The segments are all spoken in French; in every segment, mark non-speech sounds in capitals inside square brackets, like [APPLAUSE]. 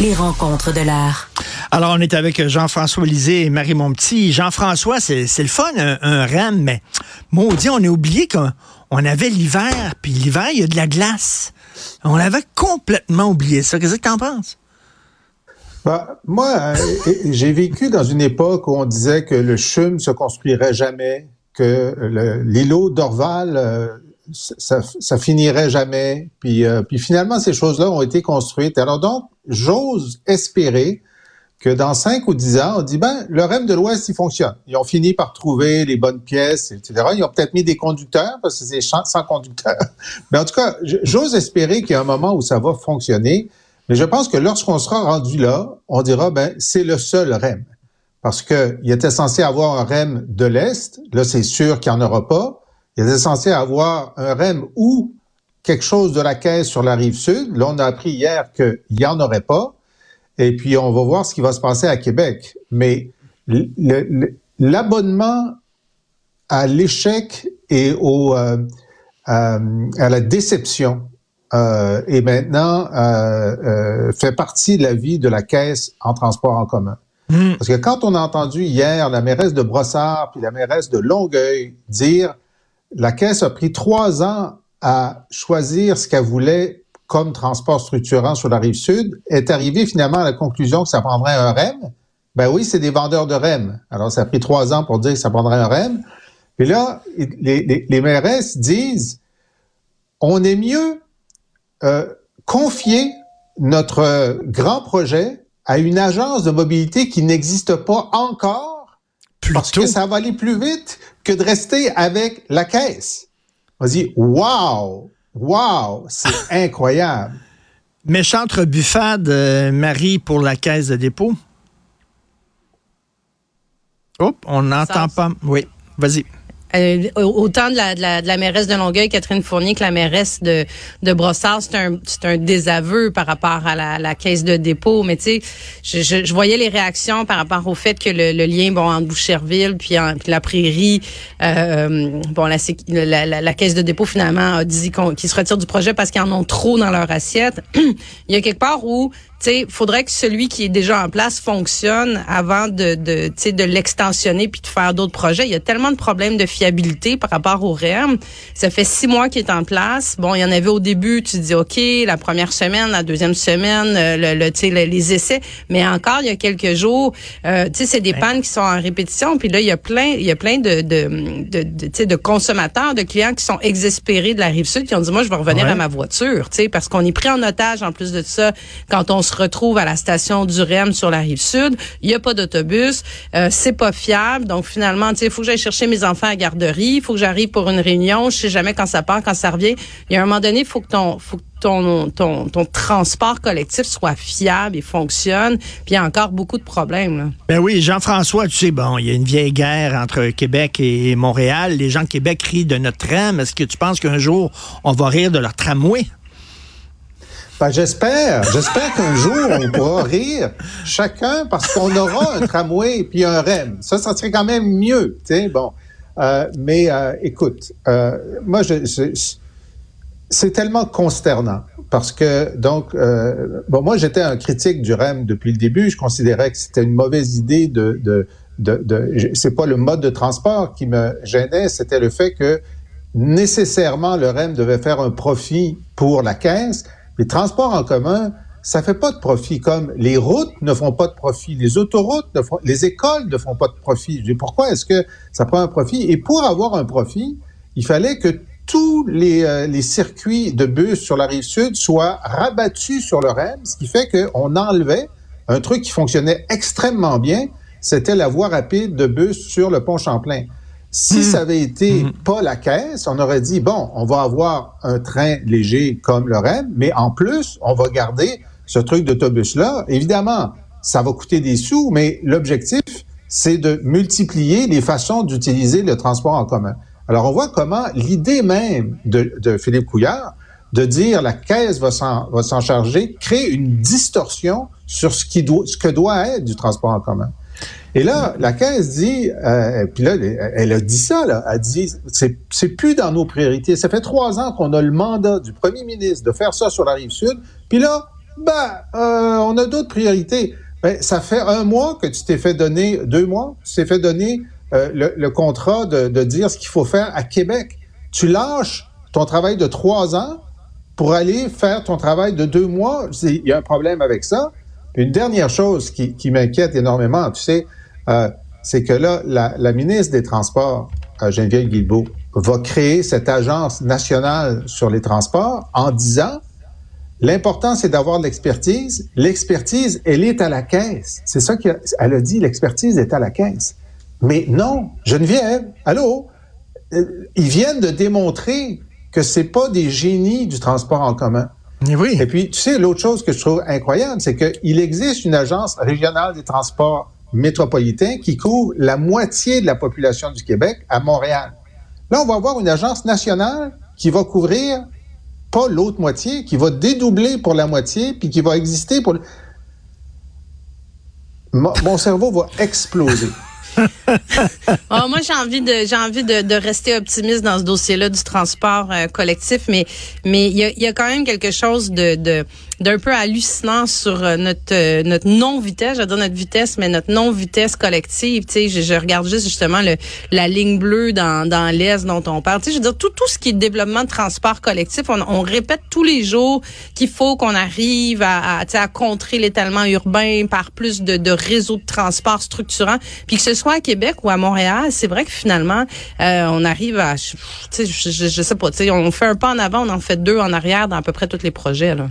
Les rencontres de l'art. Alors, on est avec Jean-François Lisée et Marie Montpetit. Jean-François, c'est le fun, un, un REM, mais maudit, on a oublié qu'on avait l'hiver, puis l'hiver, il y a de la glace. On avait complètement oublié ça. Qu'est-ce que tu en penses? Bah, moi, euh, j'ai vécu dans une époque où on disait que le CHUM se construirait jamais, que l'îlot d'Orval, euh, ça, ça, finirait jamais. Puis, euh, puis finalement, ces choses-là ont été construites. Alors donc, j'ose espérer que dans cinq ou dix ans, on dit, ben, le REM de l'Ouest, il fonctionne. Ils ont fini par trouver les bonnes pièces, etc. Ils ont peut-être mis des conducteurs, parce que c'est sans conducteurs. [LAUGHS] Mais en tout cas, j'ose espérer qu'il y a un moment où ça va fonctionner. Mais je pense que lorsqu'on sera rendu là, on dira, ben, c'est le seul REM. Parce que il était censé avoir un REM de l'Est. Là, c'est sûr qu'il n'y en aura pas. Il était censé avoir un REM ou quelque chose de la caisse sur la rive sud. Là, on a appris hier qu'il n'y en aurait pas. Et puis, on va voir ce qui va se passer à Québec. Mais l'abonnement à l'échec et au, euh, à, la déception euh, est maintenant euh, euh, fait partie de la vie de la caisse en transport en commun. Hmm. Parce que quand on a entendu hier la mairesse de Brossard puis la mairesse de Longueuil dire la caisse a pris trois ans à choisir ce qu'elle voulait comme transport structurant sur la rive sud, est arrivé finalement à la conclusion que ça prendrait un REM. Ben oui, c'est des vendeurs de REM. Alors, ça a pris trois ans pour dire que ça prendrait un REM. Puis là, les, les, les mairesses disent, on est mieux euh, confier notre grand projet à une agence de mobilité qui n'existe pas encore, parce que ça va aller plus vite que de rester avec la caisse. On dit, wow, Wow, c'est [LAUGHS] incroyable. Méchante buffade, euh, Marie, pour la caisse de dépôt. Hop, on n'entend pas. Oui, vas-y. Euh, autant de la, de, la, de la mairesse de Longueuil, Catherine Fournier, que la mairesse de, de Brossard, c'est un, c'est un désaveu par rapport à la, la caisse de dépôt. Mais tu sais, je, je, je, voyais les réactions par rapport au fait que le, le lien, bon, entre Boucherville puis, en, puis la Prairie, euh, bon, la, la, la, caisse de dépôt finalement a dit qu'ils se retirent du projet parce qu'ils en ont trop dans leur assiette. [CLEARS THROAT] Il y a quelque part où il faudrait que celui qui est déjà en place fonctionne avant de, de, de l'extensionner puis de faire d'autres projets. Il y a tellement de problèmes de fiabilité par rapport au REM. Ça fait six mois qu'il est en place. Bon, il y en avait au début, tu dis, OK, la première semaine, la deuxième semaine, euh, le, le, les essais. Mais encore, il y a quelques jours, euh, c'est des pannes qui sont en répétition. Puis là, il y a plein, il y a plein de, de, de, de, de consommateurs, de clients qui sont exaspérés de la rive sud, qui ont dit, moi, je vais revenir à ma voiture, parce qu'on est pris en otage en plus de ça quand on se retrouve à la station du REM sur la rive sud. Il y a pas d'autobus, euh, c'est pas fiable. Donc finalement, il faut que j'aille chercher mes enfants à garderie, il faut que j'arrive pour une réunion, je sais jamais quand ça part, quand ça revient. Il y a un moment donné, il faut que ton transport collectif soit fiable et fonctionne. Puis il y a encore beaucoup de problèmes. Là. Ben oui, Jean-François, tu sais, bon, il y a une vieille guerre entre Québec et Montréal. Les gens de Québec rient de notre tram. Est-ce que tu penses qu'un jour, on va rire de leur tramway? Ben, j'espère. J'espère qu'un jour, on pourra rire chacun parce qu'on aura un tramway puis un REM. Ça, ça serait quand même mieux. sais, Bon. Euh, mais euh, écoute, euh, moi, je, c'est tellement consternant parce que, donc, euh, bon, moi, j'étais un critique du REM depuis le début. Je considérais que c'était une mauvaise idée de... de, de, de c'est pas le mode de transport qui me gênait, c'était le fait que nécessairement le REM devait faire un profit pour la caisse les transports en commun, ça fait pas de profit. Comme les routes ne font pas de profit, les autoroutes, ne font, les écoles ne font pas de profit. Je pourquoi est-ce que ça prend un profit? Et pour avoir un profit, il fallait que tous les, euh, circuits de bus sur la rive sud soient rabattus sur le REM, ce qui fait qu'on enlevait un truc qui fonctionnait extrêmement bien, c'était la voie rapide de bus sur le pont Champlain. Si hmm. ça avait été hmm. pas la caisse, on aurait dit, bon, on va avoir un train léger comme le REM, mais en plus, on va garder ce truc d'autobus-là. Évidemment, ça va coûter des sous, mais l'objectif, c'est de multiplier les façons d'utiliser le transport en commun. Alors, on voit comment l'idée même de, de, Philippe Couillard de dire la caisse va s'en charger crée une distorsion sur ce, qui doit, ce que doit être du transport en commun. Et là, la caisse dit, euh, puis là, elle a dit ça, là, elle dit, c'est, plus dans nos priorités. Ça fait trois ans qu'on a le mandat du premier ministre de faire ça sur la rive sud, puis là, ben, euh, on a d'autres priorités. Ben, ça fait un mois que tu t'es fait donner, deux mois, tu t'es fait donner euh, le, contrat de dire ce qu'il faut faire à Québec. Tu lâches ton travail de trois ans pour aller faire ton travail de deux mois. Il y a un problème avec ça. Une dernière chose qui, qui m'inquiète énormément, tu sais, euh, c'est que là, la, ministre des Transports, euh, Geneviève Guilbeault, va créer cette agence nationale sur les transports en disant l'important, c'est d'avoir de l'expertise. L'expertise, elle est à la caisse. C'est ça qu'elle a dit, l'expertise est à la caisse. Mais non, Geneviève, allô, euh, ils viennent de démontrer que c'est pas des génies du transport en commun. Oui. Et puis, tu sais, l'autre chose que je trouve incroyable, c'est qu'il existe une agence régionale des transports métropolitain qui couvre la moitié de la population du Québec à Montréal. Là, on va avoir une agence nationale qui va couvrir pas l'autre moitié, qui va dédoubler pour la moitié, puis qui va exister pour... Mon, cerveau va exploser. [LAUGHS] moi, j'ai envie de j'ai envie de, rester optimiste dans ce dossier-là du transport euh, collectif, mais mais il y a, y a, quand même quelque chose de, de d'un peu hallucinant sur euh, notre euh, notre non vitesse, j'adore notre vitesse, mais notre non vitesse collective. Tu sais, je, je, regarde juste justement le la ligne bleue dans dans l'est dont on parle. Tu sais, je veux dire tout tout ce qui est développement de transport collectif, on, on répète tous les jours qu'il faut qu'on arrive à à, à contrer l'étalement urbain par plus de, de réseaux de transport structurants, puis que ce soit à Québec ou à Montréal, c'est vrai que finalement euh, on arrive à, tu sais, je, je, je sais pas, tu sais, on fait un pas en avant, on en fait deux en arrière dans à peu près tous les projets là.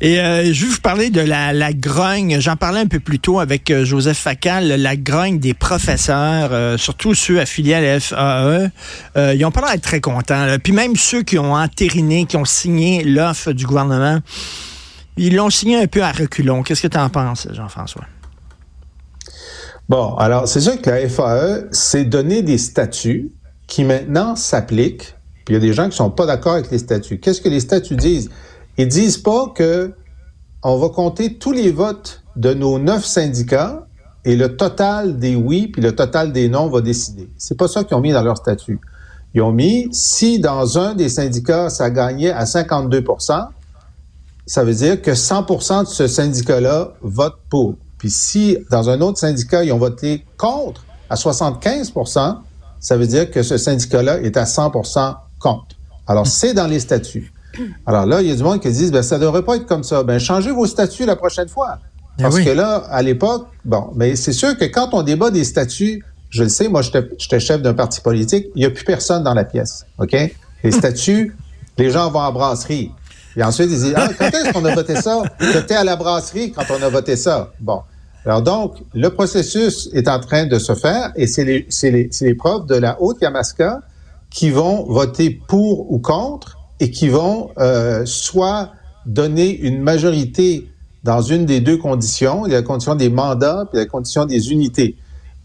Et euh, je vais vous parler de la, grogne. J'en parlais un peu plus tôt avec euh, Joseph Facal, la grogne des professeurs, euh, surtout ceux affiliés à la FAE. Ils ont pas l'air d'être très contents. Puis même ceux qui ont entériné, qui ont signé l'offre du gouvernement, ils l'ont signé un peu à reculons. Qu'est-ce que tu en penses, Jean-François? Bon, alors c'est sûr que la FAE s'est donné des statuts qui maintenant s'appliquent. Puis il y a des gens qui sont pas d'accord avec les statuts. Qu'est-ce que les statuts disent? Ils disent pas que on va compter tous les votes de nos neuf syndicats et le total des oui puis le total des non va décider. C'est pas ça qu'ils ont mis dans leur statut. Ils ont mis si dans un des syndicats ça gagnait à 52% ça veut dire que 100% de ce syndicat-là vote pour. Puis si dans un autre syndicat ils ont voté contre à 75% ça veut dire que ce syndicat-là est à 100% contre. Alors c'est dans les statuts. [CLEARS THROAT] Alors là, il y a du monde qui dit, ben, ça devrait pas être comme ça. Ben, changez vos statuts la prochaine fois. Eh Parce que là, à l'époque, bon, mais c'est sûr que quand on débat des statuts, je le sais, moi, j'étais chef d'un parti politique, il n'y a plus personne dans la pièce, OK? Les [LAUGHS] statuts, les gens vont en brasserie. Et ensuite, ils disent, ah, quand est-ce qu'on a voté ça? J'étais à la brasserie quand on a voté ça. Bon. Alors donc, le processus est en train de se faire et c'est les, les, les profs de la Haute-Yamaska qui vont voter pour ou contre et qui vont euh, soit donner une majorité dans une des deux conditions, il y a la condition des mandats puis la condition des unités.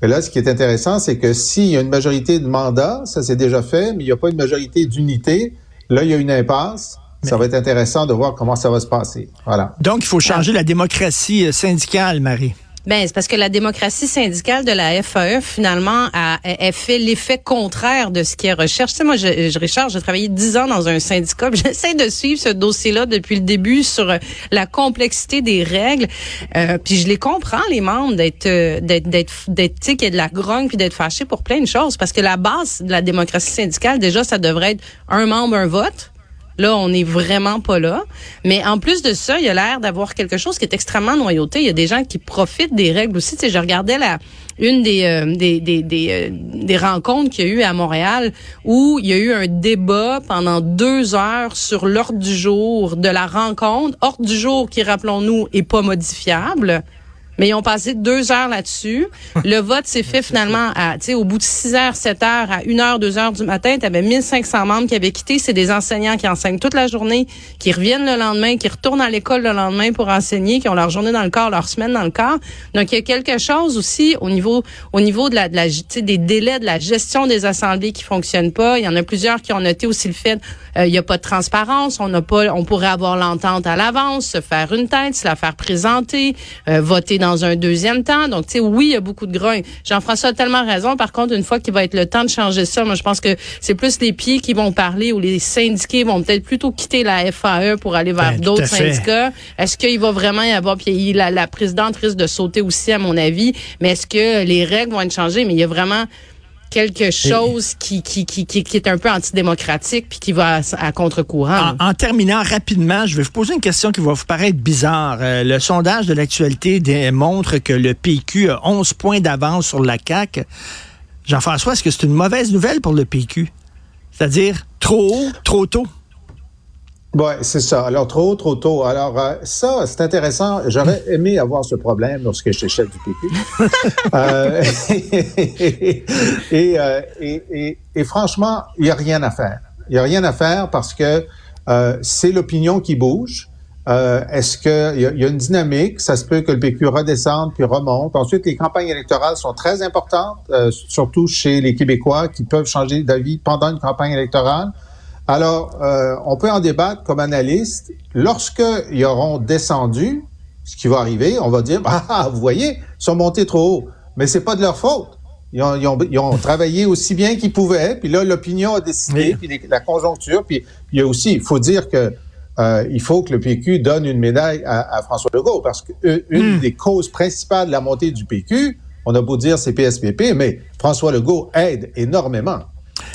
Et là, ce qui est intéressant, c'est que s'il y a une majorité de mandats, ça c'est déjà fait, mais il n'y a pas une majorité d'unités, là, il y a une impasse. Ça va être intéressant de voir comment ça va se passer. Voilà. Donc, il faut changer la démocratie euh, syndicale, Marie. Ben, c'est parce que la démocratie syndicale de la FAE, finalement, a, a fait l'effet contraire de ce est recherche. Tu sais, moi, je, je Richard, j'ai travaillé dix ans dans un syndicat. [LAUGHS] J'essaie de suivre ce dossier-là depuis le début sur euh, la complexité des règles. Euh, puis je les comprends, les membres, d'être, euh, d'être, d'être, d'être, tu sais, qu'il y a de la grogne puis d'être fâchés pour plein de choses. Parce que la base de la démocratie syndicale, déjà, ça devrait être un membre, un vote. Là, on n'est vraiment pas là. Mais en plus de ça, il y a l'air d'avoir quelque chose qui est extrêmement noyauté. Il y a des gens qui profitent des règles aussi. Tu sais, je regardais la une des euh, des des des, euh, des rencontres qu'il y a eu à Montréal où il y a eu un débat pendant deux heures sur l'ordre du jour de la rencontre. Ordre du jour qui, rappelons-nous, est pas modifiable Mais ils ont passé deux heures là-dessus. Le vote s'est fait finalement à, tu sais, au bout de 6 heures, 7 heures, à 1 heure, 2 heures du matin, tu avais 1500 membres qui avaient quitté. C'est des enseignants qui enseignent toute la journée, qui reviennent le lendemain, qui retournent à l'école le lendemain pour enseigner, qui ont leur journée dans le corps, leur semaine dans le corps. Donc, il y a quelque chose aussi au niveau, au niveau de la, de la, des délais de la gestion des assemblées qui fonctionnent pas. Il y en a plusieurs qui ont noté aussi le fait, euh, il y a pas de transparence, on n'a pas, on pourrait avoir l'entente à l'avance, se faire une tête, se la faire présenter, euh, voter dans un deuxième temps. Donc, tu sais, oui, il y a beaucoup de grogne. Jean-François a tellement raison. Par contre, une fois qu'il va être le temps de changer ça, moi, je pense que c'est plus les pieds qui vont parler ou les syndiqués vont peut-être plutôt quitter la FAE pour aller vers Ben, d'autres syndicats. Est-ce qu'il va vraiment y avoir, puis la, la présidente risque de sauter aussi, à mon avis, mais est-ce que les règles vont être changées? Mais il y a vraiment quelque chose qui, qui, qui, qui, qui est un peu antidémocratique puis qui va à, à contre-courant. En, en terminant rapidement, je vais vous poser une question qui va vous paraître bizarre. Euh, le sondage de l'actualité démontre que le PQ a 11 points d'avance sur la CAQ. Jean-François, est-ce que c'est une mauvaise nouvelle pour le PQ? C'est-à-dire trop haut, trop tôt? Oui, c'est ça. Alors, trop, trop tôt. Alors, euh, ça, c'est intéressant. J'aurais [LAUGHS] aimé avoir ce problème lorsque j'étais chef du PQ. [LAUGHS] Euh, [LAUGHS] et, euh, et, et, et franchement, il n'y a rien à faire. Il n'y a rien à faire parce que euh, c'est l'opinion qui bouge. Euh, Est-ce qu'il y, y a une dynamique? Ça se peut que le PQ redescende puis remonte. Ensuite, les campagnes électorales sont très importantes, euh, surtout chez les Québécois qui peuvent changer d'avis pendant une campagne électorale. Alors, euh, on peut en débattre comme analyste. Lorsqu'ils auront descendu, ce qui va arriver, on va dire, [LAUGHS] ah, vous voyez, ils sont montés trop haut. Mais c'est pas de leur faute. Ils ont, ils ont, ils ont travaillé aussi bien qu'ils pouvaient, puis là, l'opinion a décidé, Oui. puis les- la conjoncture, puis il y a aussi, il faut dire que euh, il faut que le PQ donne une médaille à, à François Legault, parce qu'une une des causes principales de la montée du PQ, on a beau dire c'est PSPP, mais François Legault aide énormément.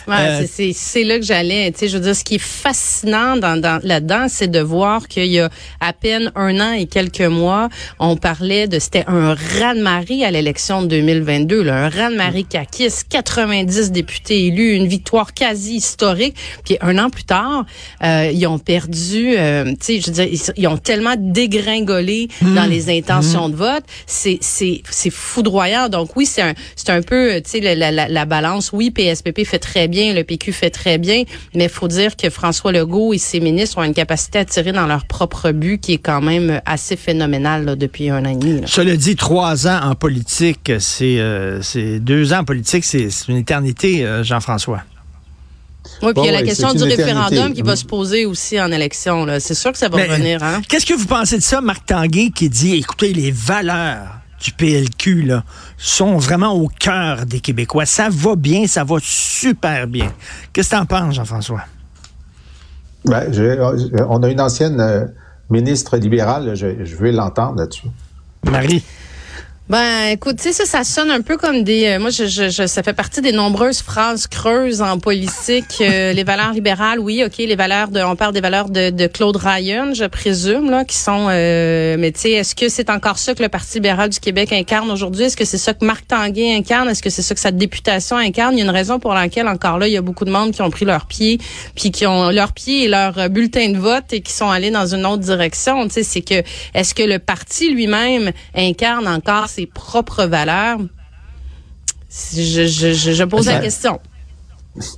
Ouais, Euh, c'est- là que j'allais. Tu sais, je veux dire, ce qui est fascinant dans, dans, là-dedans, c'est de voir qu'il y a à peine un an et quelques mois, on parlait de c'était un raz-de-marée à l'élection de 2022, là, un raz-de-marée caquiste, 90 députés élus, une victoire quasi historique. Puis un an plus tard, euh, ils ont perdu. euh, tu sais, je veux dire, ils, ils ont tellement dégringolé dans les intentions de vote. C'est c'est c'est foudroyant. Donc oui, c'est un c'est un peu tu sais la, la balance. Oui, PSPP fait très bien, le PQ fait très bien, mais il faut dire que François Legault et ses ministres ont une capacité à tirer dans leur propre but qui est quand même assez phénoménale là, depuis un an et demi. là. Cela dit, trois ans en politique, c'est euh, deux ans en politique, c'est une éternité, euh, Jean-François. Oui, puis il y a la ouais, question du référendum qui va se poser aussi en élection. C'est sûr que ça va Mais, revenir. Hein? Qu'est-ce que vous pensez de ça, Marc Tanguay, qui dit, écoutez, les valeurs du PLQ là, sont vraiment au cœur des Québécois. Ça va bien, ça va super bien. Qu'est-ce que t'en penses, Jean-François? Ben, je- on a une ancienne euh, ministre libérale, je, je veux l'entendre là-dessus. Marie? Ben, écoute, tu sais, ça, ça sonne un peu comme des. euh, moi, je, je, je- ça fait partie des nombreuses phrases creuses en politique. Euh, [LAUGHS] les valeurs libérales, oui, ok, les valeurs de. On parle des valeurs de, de Claude Ryan, je présume, là, qui sont. euh, mais tu sais, est-ce que c'est encore ça que le Parti libéral du Québec incarne aujourd'hui? Est-ce que c'est ça que Marc Tanguay incarne? Est-ce que c'est ça que sa députation incarne? Il y a une raison pour laquelle encore là, il y a beaucoup de monde qui ont pris leur pied, puis qui ont leur pied et leur euh, bulletin de vote et qui sont allés dans une autre direction. Tu sais, c'est que est-ce que le parti lui-même incarne encore ses propres valeurs? Je, je, je, je pose la Ben, question.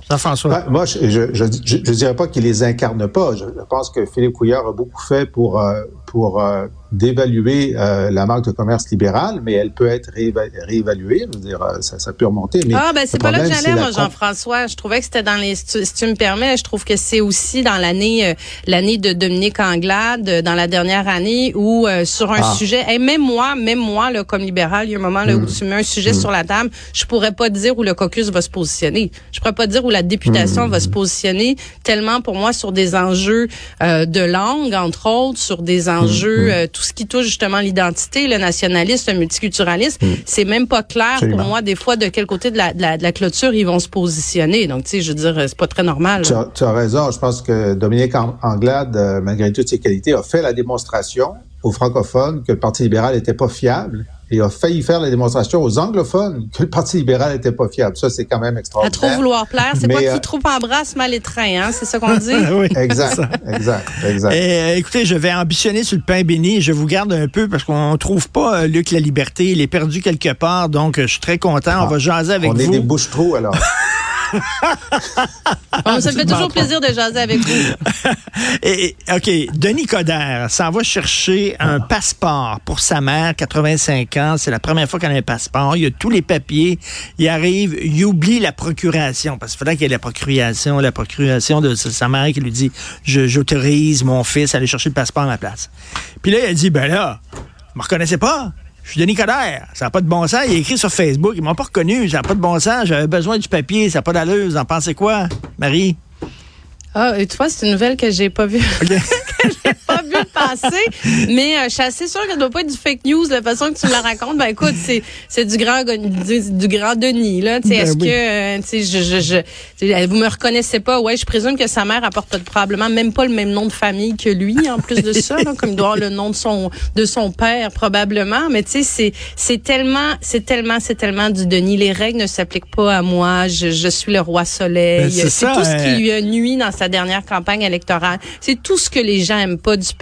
Jean-François? Ben, moi, je je dirais pas qu'il les incarne pas. Je, je pense que Philippe Couillard a beaucoup fait pour, euh, pour euh, d'évaluer euh, la marque de commerce libérale, mais elle peut être rééva- réévaluée. Je veux dire, euh, ça, ça peut remonter. Mais Ah ben c'est pas là que j'allais moi Jean-François. Je trouvais que c'était dans les si tu, me permets, je trouve que c'est aussi dans l'année euh, l'année de Dominique Anglade euh, dans la dernière année où euh, sur un Ah. sujet et même moi, même moi là comme libéral, il y a un moment là où Mm. tu mets un sujet sur la table, je pourrais pas dire où le caucus va se positionner. Je pourrais pas dire où la députation Mm. va se positionner tellement pour moi sur des enjeux euh, de langue entre autres, sur des Mm. Enjeux euh, tout ce qui touche justement l'identité, le nationalisme, le multiculturalisme, c'est même pas clair Mm. Absolument. pour moi des fois de quel côté de la, de la, de la clôture ils vont se positionner. Donc, tu sais, je veux dire, c'est pas très normal. Tu as, tu as raison. Je pense que Dominique An- Anglade, euh, malgré toutes ses qualités, a fait la démonstration aux francophones que le Parti libéral n'était pas fiable et a failli faire la démonstration aux anglophones que le Parti libéral n'était pas fiable. Ça, c'est quand même extraordinaire. À trop vouloir plaire, c'est quoi qui trop embrasse mal les trains, hein? C'est ça qu'on dit? [LAUGHS] oui, exact, exact, exact. Et, écoutez, je vais ambitionner sur le pain béni. Je vous garde un peu parce qu'on trouve pas Luc la liberté. Il est perdu quelque part, donc je suis très content. on va jaser avec vous. On est des bouches-trous, alors. [LAUGHS] ça fait toujours plaisir de jaser avec vous. [LAUGHS] Et, OK, Denis Coderre s'en va chercher un passeport pour sa mère, 85 ans. C'est la première fois qu'elle a un passeport. Il a tous les papiers. Il arrive, il oublie la procuration, parce qu'il faudrait qu'il y ait la procuration, la procuration de sa mère qui lui dit J'autorise mon fils à aller chercher le passeport à ma place. Puis là, il a dit Ben là, vous me reconnaissez pas? Je suis Denis Coderre. Ça n'a pas de bon sens. Il est écrit sur Facebook. Ils m'ont pas reconnu. Ça n'a pas de bon sens. J'avais besoin du papier. Ça n'a pas d'allure. Vous en pensez quoi, Marie? Ah, et tu vois, c'est une nouvelle que j'ai pas vue. [LAUGHS] que j'ai pas vu passer. [LAUGHS] Mais euh, je suis assez sûre que ça doit pas être du fake news, la façon que tu me la racontes. Ben écoute, c'est, c'est du grand du, grand Denis, là. Ben est-ce que euh, tu je, je, je, vous me reconnaissez pas? Ouais, je présume que sa mère apporte probablement même pas le même nom de famille que lui, en plus de ça, comme il doit avoir le nom de son de son père, probablement. Mais tu sais, c'est, c'est tellement, c'est tellement, c'est tellement du Denis. Les règles ne s'appliquent pas à moi. Je, je suis le roi soleil. Ben, c'est, tout ce qui lui a nuit dans sa dernière campagne électorale. C'est tout ce que les gens aiment pas du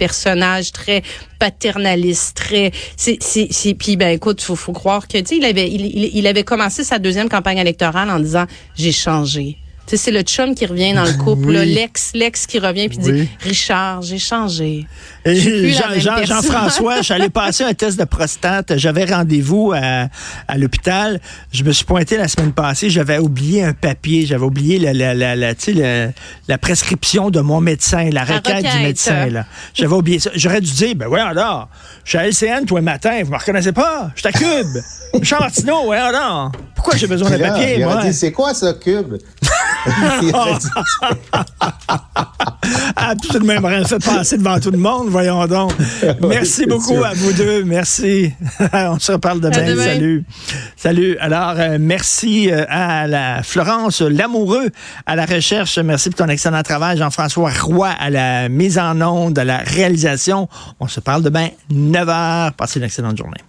très paternaliste, très c'est puis ben écoute, faut faut croire que tu sais il avait il avait commencé sa deuxième campagne électorale en disant j'ai changé c'est le chum qui revient dans le couple, l'ex, l'ex qui revient puis dit Richard, j'ai changé. Jean-François, [LAUGHS] j'allais passer un test de prostate. J'avais rendez-vous à, l'hôpital. Je me suis pointé la semaine passée. J'avais oublié un papier. J'avais oublié la, la, la, la, prescription de mon médecin, la requête, du médecin. J'avais oublié ça. J'aurais dû dire, ben ouais, alors, je suis à LCN tous les matins. Vous me reconnaissez pas? Je suis à Cube. Jean Martineau, ouais, alors. Pourquoi j'ai besoin d'un papier, moi? c'est quoi ça, Cube? Ah, tout de même rien fait passer devant tout le monde, voyons donc. [LAUGHS] Merci beaucoup à vous deux. Merci. [LAUGHS] On se reparle demain. Salut. Salut. Alors, euh, merci euh, à la Florence Lamoureux à la recherche. Merci pour ton excellent travail. Jean-François Roy à la mise en onde, à la réalisation. On se parle demain, 9 h. Passez une excellente journée.